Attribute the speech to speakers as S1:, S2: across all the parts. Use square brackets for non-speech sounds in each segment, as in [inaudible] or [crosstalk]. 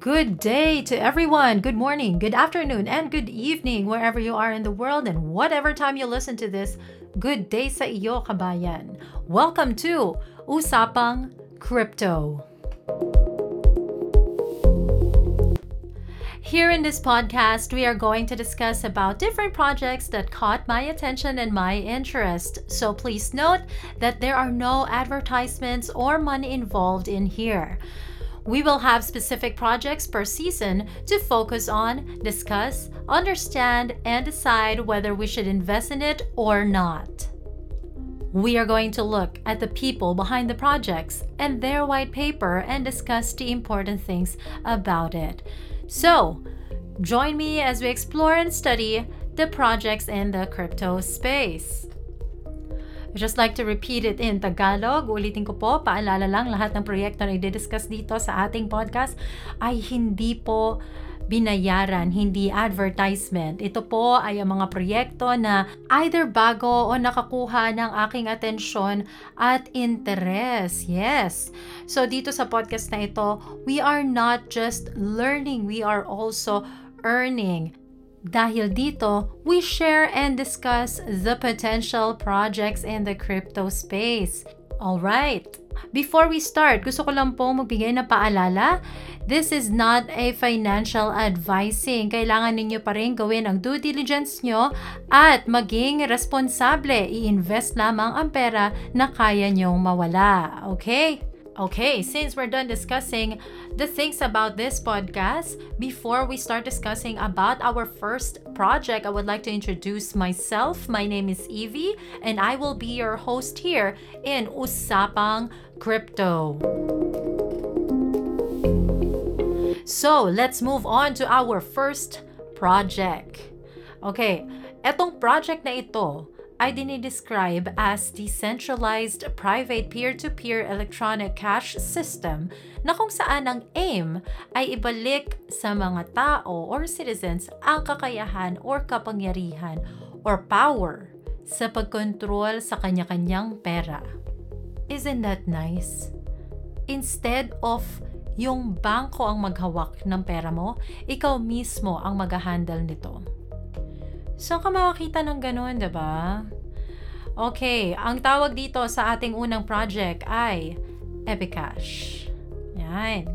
S1: Good day to everyone. Good morning, good afternoon, and good evening wherever you are in the world and whatever time you listen to this. Good day sa iyo, kabayan. Welcome to Usapang Crypto. Here in this podcast, we are going to discuss about different projects that caught my attention and my interest. So please note that there are no advertisements or money involved in here. We will have specific projects per season to focus on, discuss, understand, and decide whether we should invest in it or not. We are going to look at the people behind the projects and their white paper and discuss the important things about it. So, join me as we explore and study the projects in the crypto space. I just like to repeat it in Tagalog. Ulitin ko po, paalala lang, lahat ng proyekto na i-discuss dito sa ating podcast ay hindi po binayaran, hindi advertisement. Ito po ay ang mga proyekto na either bago o nakakuha ng aking atensyon at interest. Yes. So dito sa podcast na ito, we are not just learning, we are also earning. Dahil dito, we share and discuss the potential projects in the crypto space. Alright, before we start, gusto ko lang po magbigay na paalala. This is not a financial advising. Kailangan ninyo pa rin gawin ang due diligence nyo at maging responsable. I-invest lamang ang pera na kaya nyong mawala. Okay? Okay, since we're done discussing the things about this podcast, before we start discussing about our first project, I would like to introduce myself. My name is Evie, and I will be your host here in Usapang Crypto. So, let's move on to our first project. Okay, etong project na ito ay dinidescribe as decentralized private peer-to-peer electronic cash system na kung saan ang aim ay ibalik sa mga tao or citizens ang kakayahan or kapangyarihan or power sa pagkontrol sa kanya-kanyang pera. Isn't that nice? Instead of yung bangko ang maghawak ng pera mo, ikaw mismo ang mag-handle nito. Saan ka makakita ng ganun, ba? Okay, ang tawag dito sa ating unang project ay Epicash. Yan.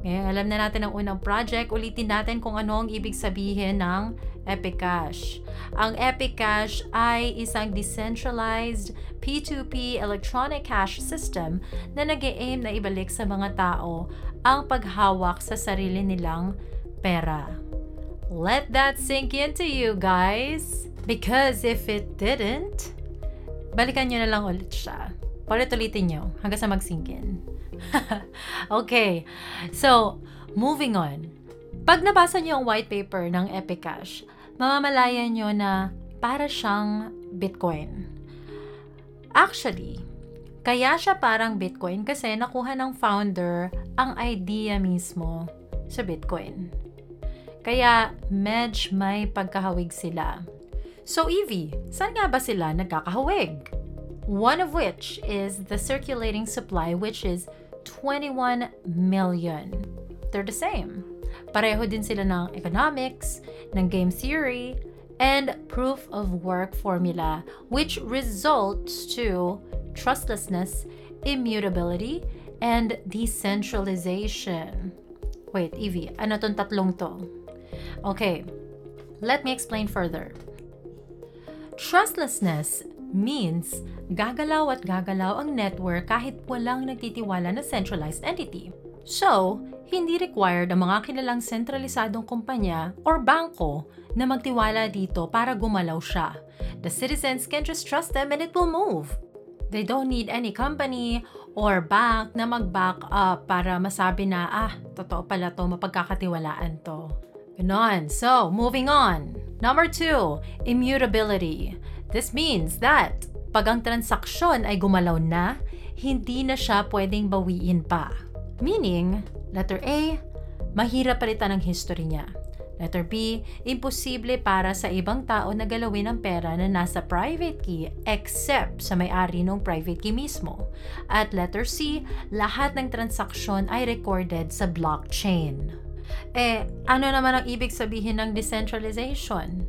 S1: Ngayon, alam na natin ang unang project. Ulitin natin kung ano ang ibig sabihin ng Epicash. Ang Epicash ay isang decentralized P2P electronic cash system na nag aim na ibalik sa mga tao ang paghawak sa sarili nilang pera. Let that sink into you, guys. Because if it didn't, balikan nyo na lang ulit siya. Palit-ulitin nyo hanggang sa mag-sinkin. [laughs] okay. So, moving on. Pag nabasa nyo ang white paper ng Epicash, mamamalayan nyo na para siyang Bitcoin. Actually, kaya siya parang Bitcoin kasi nakuha ng founder ang idea mismo sa Bitcoin. Kaya medj may pagkahawig sila. So Evie, saan nga ba sila nagkakahawig? One of which is the circulating supply which is 21 million. They're the same. Pareho din sila ng economics, ng game theory, and proof of work formula which results to trustlessness, immutability, and decentralization. Wait, Evie, ano tong tatlong to? Okay, let me explain further. Trustlessness means gagalaw at gagalaw ang network kahit walang nagtitiwala na centralized entity. So, hindi required ang mga kilalang sentralisadong kumpanya or bangko na magtiwala dito para gumalaw siya. The citizens can just trust them and it will move. They don't need any company or bank na mag-back up para masabi na, ah, totoo pala to, mapagkakatiwalaan to. Ganon. So, moving on. Number two, immutability. This means that pag ang transaksyon ay gumalaw na, hindi na siya pwedeng bawiin pa. Meaning, letter A, mahirap palitan ang history niya. Letter B, imposible para sa ibang tao na galawin ang pera na nasa private key except sa may-ari ng private key mismo. At letter C, lahat ng transaksyon ay recorded sa blockchain. Eh, ano naman ang ibig sabihin ng decentralization?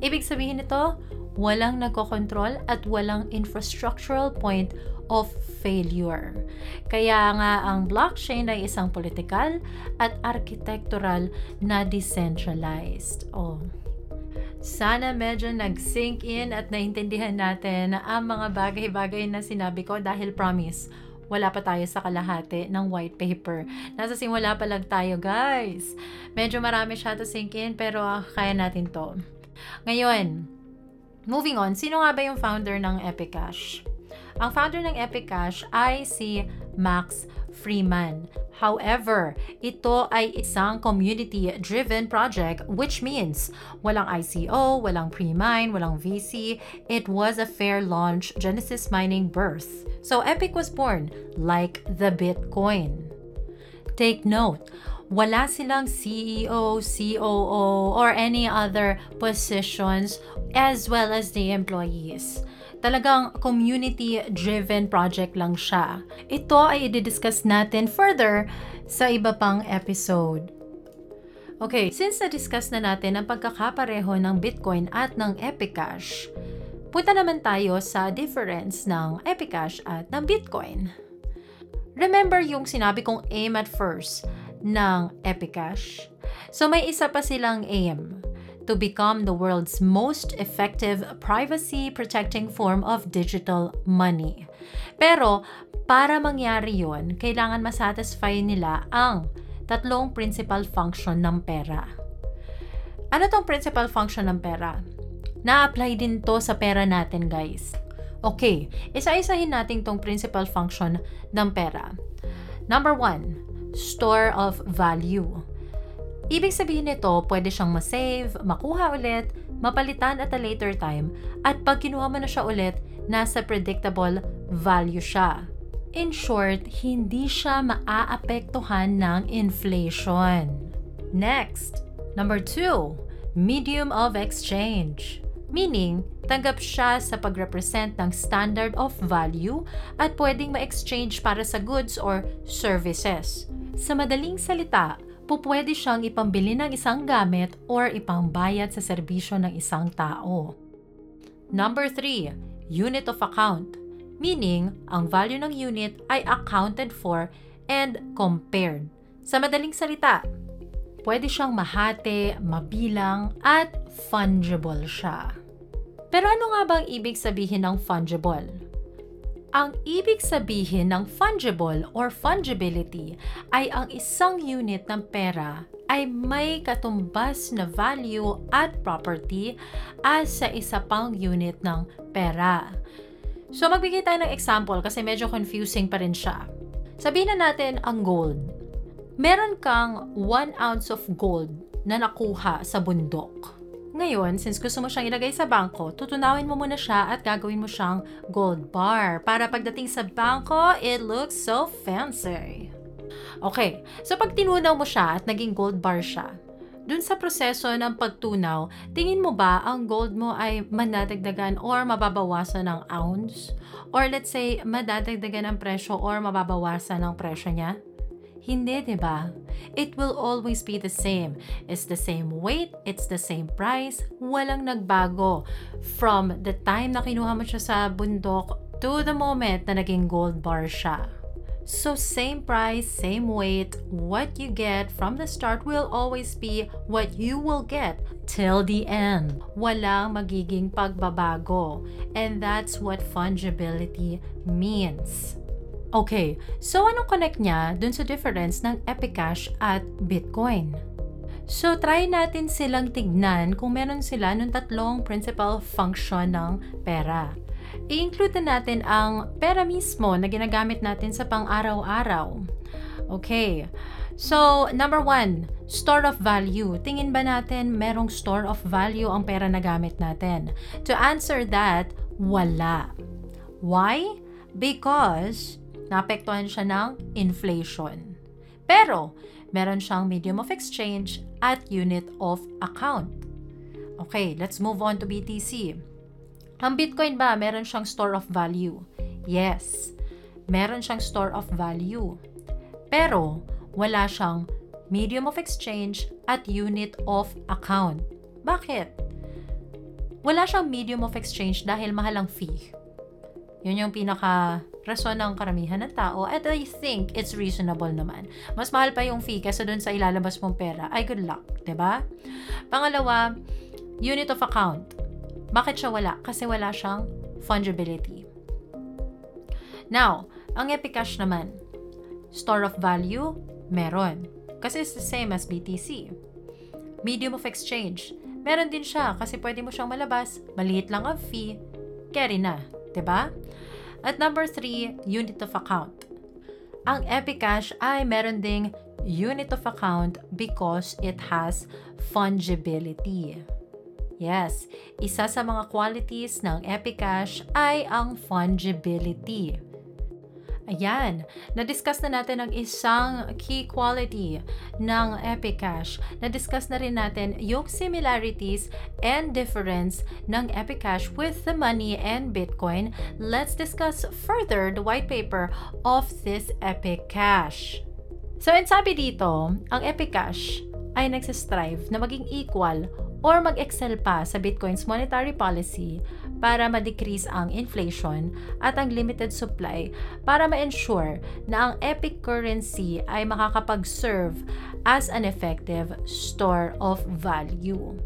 S1: Ibig sabihin nito, walang nagkokontrol at walang infrastructural point of failure. Kaya nga ang blockchain ay isang political at architectural na decentralized. Oh. Sana medyo nag-sink in at naintindihan natin ang mga bagay-bagay na sinabi ko dahil promise, wala pa tayo sa kalahati ng white paper. Nasa simula pa lang tayo, guys. Medyo marami siya to sink in, pero uh, kaya natin to. Ngayon, moving on, sino nga ba yung founder ng Epicash? Ang founder ng Epicash ay si Max Freeman. However, ito ay isang community-driven project which means walang ICO, walang pre-mine, walang VC. It was a fair launch Genesis Mining birth. So Epic was born like the Bitcoin. Take note, wala silang CEO, COO, or any other positions as well as the employees. Talagang community-driven project lang siya. Ito ay i-discuss natin further sa iba pang episode. Okay, since na-discuss na natin ang pagkakapareho ng Bitcoin at ng Epicash, punta naman tayo sa difference ng Epicash at ng Bitcoin. Remember yung sinabi kong aim at first ng Epicash? So may isa pa silang aim to become the world's most effective privacy protecting form of digital money. Pero para mangyari yon, kailangan masatisfy nila ang tatlong principal function ng pera. Ano tong principal function ng pera? Na-apply din to sa pera natin, guys. Okay, isa-isahin natin tong principal function ng pera. Number one, store of value. Ibig sabihin nito, pwede siyang ma-save, makuha ulit, mapalitan at a later time, at pag kinuha mo na siya ulit, nasa predictable value siya. In short, hindi siya maaapektuhan ng inflation. Next, number two, medium of exchange. Meaning, tanggap siya sa pag-represent ng standard of value at pwedeng ma-exchange para sa goods or services. Sa madaling salita, pupwede siyang ipambili ng isang gamit or ipangbayad sa serbisyo ng isang tao. Number 3, unit of account. Meaning, ang value ng unit ay accounted for and compared. Sa madaling salita, pwede siyang mahati, mabilang, at fungible siya. Pero ano nga bang ibig sabihin ng fungible? Ang ibig sabihin ng fungible or fungibility ay ang isang unit ng pera ay may katumbas na value at property as sa isa pang unit ng pera. So magbigay tayo ng example kasi medyo confusing pa rin siya. Sabihin na natin ang gold. Meron kang 1 ounce of gold na nakuha sa bundok. Ngayon, since gusto mo siyang ilagay sa bangko, tutunawin mo muna siya at gagawin mo siyang gold bar para pagdating sa bangko, it looks so fancy. Okay, so pag tinunaw mo siya at naging gold bar siya, dun sa proseso ng pagtunaw, tingin mo ba ang gold mo ay madadagdagan or mababawasan ng ounce? Or let's say, madadagdagan ng presyo or mababawasan ng presyo niya? Hindi, di ba? It will always be the same. It's the same weight, it's the same price, walang nagbago. From the time na kinuha mo siya sa bundok to the moment na naging gold bar siya. So same price, same weight, what you get from the start will always be what you will get till the end. Walang magiging pagbabago. And that's what fungibility means. Okay, so anong connect niya dun sa difference ng Epicash at Bitcoin? So, try natin silang tignan kung meron sila ng tatlong principal function ng pera. I-include na natin ang pera mismo na ginagamit natin sa pang-araw-araw. Okay, so number one, store of value. Tingin ba natin merong store of value ang pera na gamit natin? To answer that, wala. Why? Because naapektuhan siya ng inflation. Pero, meron siyang medium of exchange at unit of account. Okay, let's move on to BTC. Ang Bitcoin ba, meron siyang store of value? Yes, meron siyang store of value. Pero, wala siyang medium of exchange at unit of account. Bakit? Wala siyang medium of exchange dahil mahal ang fee. Yun yung pinaka rason ng karamihan ng tao at I think it's reasonable naman. Mas mahal pa yung fee kaysa dun sa ilalabas mong pera. Ay, good luck. ba? Diba? Pangalawa, unit of account. Bakit siya wala? Kasi wala siyang fungibility. Now, ang Epicash naman, store of value, meron. Kasi it's the same as BTC. Medium of exchange, meron din siya kasi pwede mo siyang malabas, maliit lang ang fee, carry na. 'di ba? At number three, unit of account. Ang Epicash ay meron ding unit of account because it has fungibility. Yes, isa sa mga qualities ng Epicash ay ang fungibility. Ayan, na-discuss na natin ang isang key quality ng Epicash. Na-discuss na rin natin yung similarities and difference ng Epicash with the money and Bitcoin. Let's discuss further the white paper of this Epicash. So, and sabi dito, ang Epicash ay nagsistrive na maging equal or mag-excel pa sa Bitcoin's monetary policy para ma-decrease ang inflation at ang limited supply para ma-ensure na ang epic currency ay makakapag-serve as an effective store of value.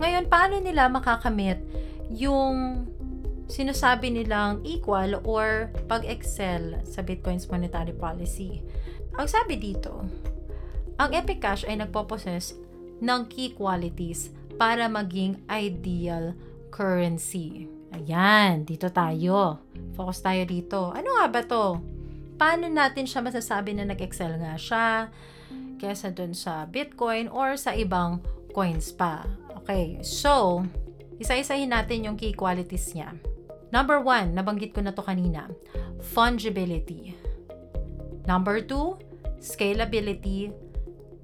S1: Ngayon, paano nila makakamit yung sinasabi nilang equal or pag-excel sa Bitcoin's monetary policy? Ang sabi dito, ang Epic Cash ay nagpo-possess ng key qualities para maging ideal currency. Ayan, dito tayo. Focus tayo dito. Ano nga ba to? Paano natin siya masasabi na nag-excel nga siya kesa dun sa Bitcoin or sa ibang coins pa? Okay, so, isa-isahin natin yung key qualities niya. Number one, nabanggit ko na to kanina, fungibility. Number two, scalability.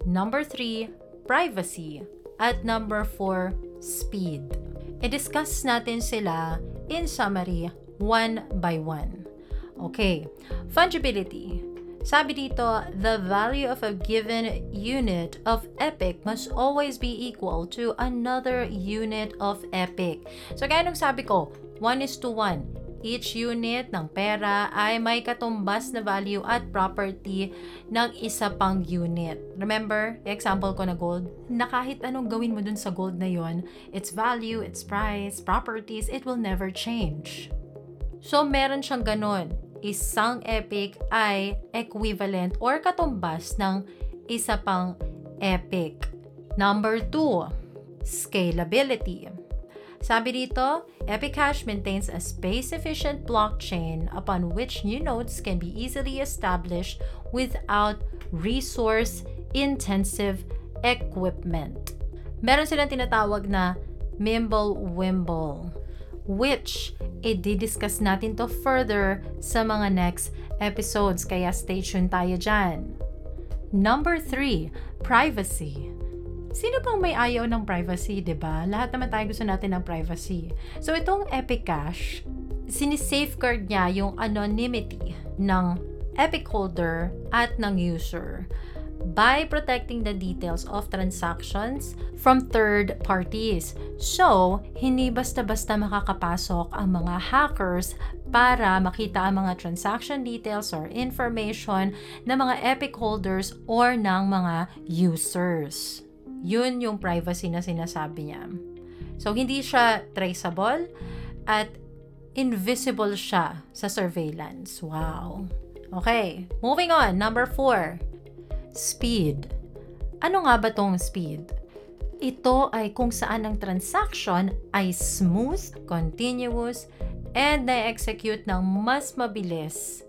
S1: Number three, privacy. At number four, speed. I-discuss natin sila in summary one by one. Okay, fungibility. Sabi dito, the value of a given unit of epic must always be equal to another unit of epic. So, kaya nung sabi ko, 1 is to 1 Each unit ng pera ay may katumbas na value at property ng isa pang unit. Remember, example ko na gold, na kahit anong gawin mo dun sa gold na yon, its value, its price, properties, it will never change. So, meron siyang ganun. Isang epic ay equivalent or katumbas ng isa pang epic. Number two, scalability. Sabi dito, Epicash maintains a space-efficient blockchain upon which new nodes can be easily established without resource-intensive equipment. Meron silang tinatawag na Mimble-Wimble, which i-discuss natin to further sa mga next episodes, kaya stay tuned tayo dyan. Number 3, privacy. Sino bang may ayaw ng privacy, 'di ba? Lahat naman tayo gusto natin ng privacy. So itong Epic Cash, sinisafeguard niya yung anonymity ng Epic holder at ng user by protecting the details of transactions from third parties. So, hindi basta-basta makakapasok ang mga hackers para makita ang mga transaction details or information ng mga Epic holders or ng mga users. Yun yung privacy na sinasabi niya. So, hindi siya traceable at invisible siya sa surveillance. Wow. Okay, moving on. Number four, speed. Ano nga ba tong speed? Ito ay kung saan ang transaction ay smooth, continuous, and na-execute ng mas mabilis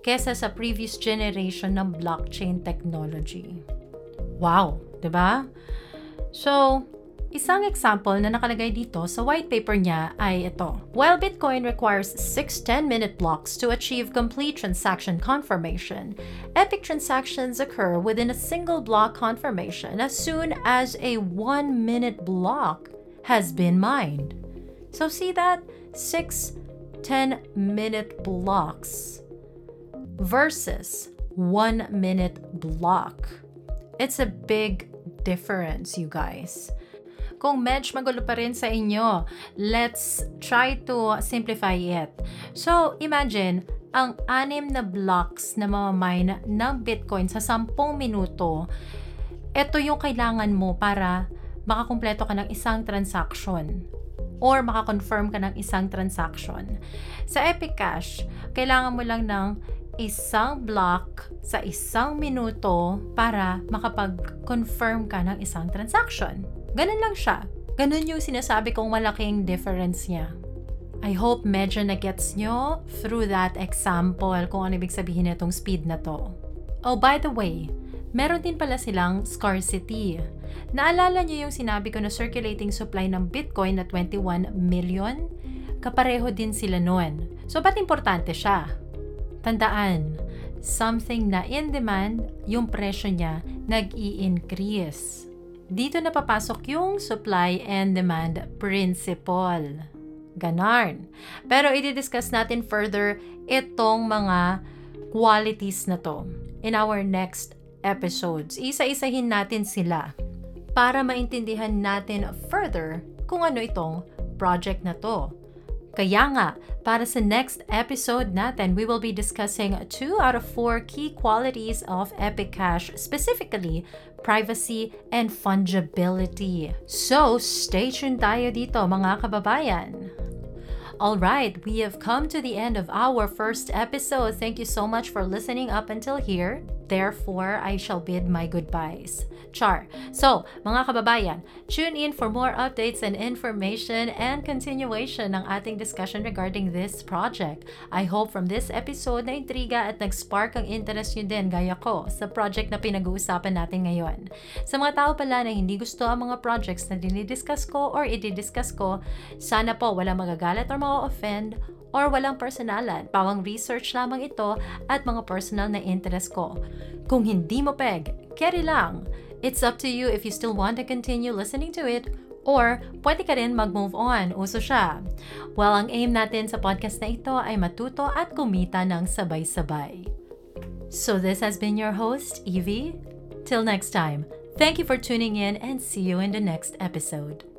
S1: kesa sa previous generation ng blockchain technology. Wow! 'Di ba? So, Isang example na nakalagay dito sa white paper niya ay ito. While Bitcoin requires 6 10-minute blocks to achieve complete transaction confirmation, epic transactions occur within a single block confirmation as soon as a 1-minute block has been mined. So see that? 6 10-minute blocks versus 1-minute block. It's a big difference, you guys. Kung medj magulo pa rin sa inyo, let's try to simplify it. So, imagine, ang anim na blocks na mamamine ng Bitcoin sa 10 minuto, ito yung kailangan mo para makakumpleto ka ng isang transaction or makakonfirm ka ng isang transaction. Sa Epic Cash, kailangan mo lang ng isang block sa isang minuto para makapag-confirm ka ng isang transaction. Ganun lang siya. Ganun yung sinasabi kong malaking difference niya. I hope medyo na-gets nyo through that example kung ano ibig sabihin nitong speed na to. Oh, by the way, meron din pala silang scarcity. Naalala nyo yung sinabi ko na circulating supply ng Bitcoin na 21 million? Kapareho din sila noon. So, ba't importante siya? Tandaan, something na in demand, yung presyo niya nag-i-increase. Dito na papasok yung supply and demand principle. Ganarn. Pero i-discuss natin further itong mga qualities na to in our next episodes. Isa-isahin natin sila para maintindihan natin further kung ano itong project na to. Kaya nga, para sa next episode natin, we will be discussing two out of four key qualities of Epic Cash, specifically privacy and fungibility. So, stay tuned tayo dito mga kababayan. All right, we have come to the end of our first episode. Thank you so much for listening up until here. Therefore, I shall bid my goodbyes. Char. So, mga kababayan, tune in for more updates and information and continuation ng ating discussion regarding this project. I hope from this episode na intriga at nag-spark ang interest nyo din gaya ko sa project na pinag-uusapan natin ngayon. Sa mga tao pala na hindi gusto ang mga projects na dinidiscuss ko or i-discuss ko, sana po wala magagalit or mga-offend or walang personalan. Pawang research lamang ito at mga personal na interest ko. Kung hindi mo peg, carry lang. It's up to you if you still want to continue listening to it or pwede ka rin mag-move on. Uso siya. Well, ang aim natin sa podcast na ito ay matuto at kumita ng sabay-sabay. So this has been your host, Evie. Till next time, thank you for tuning in and see you in the next episode.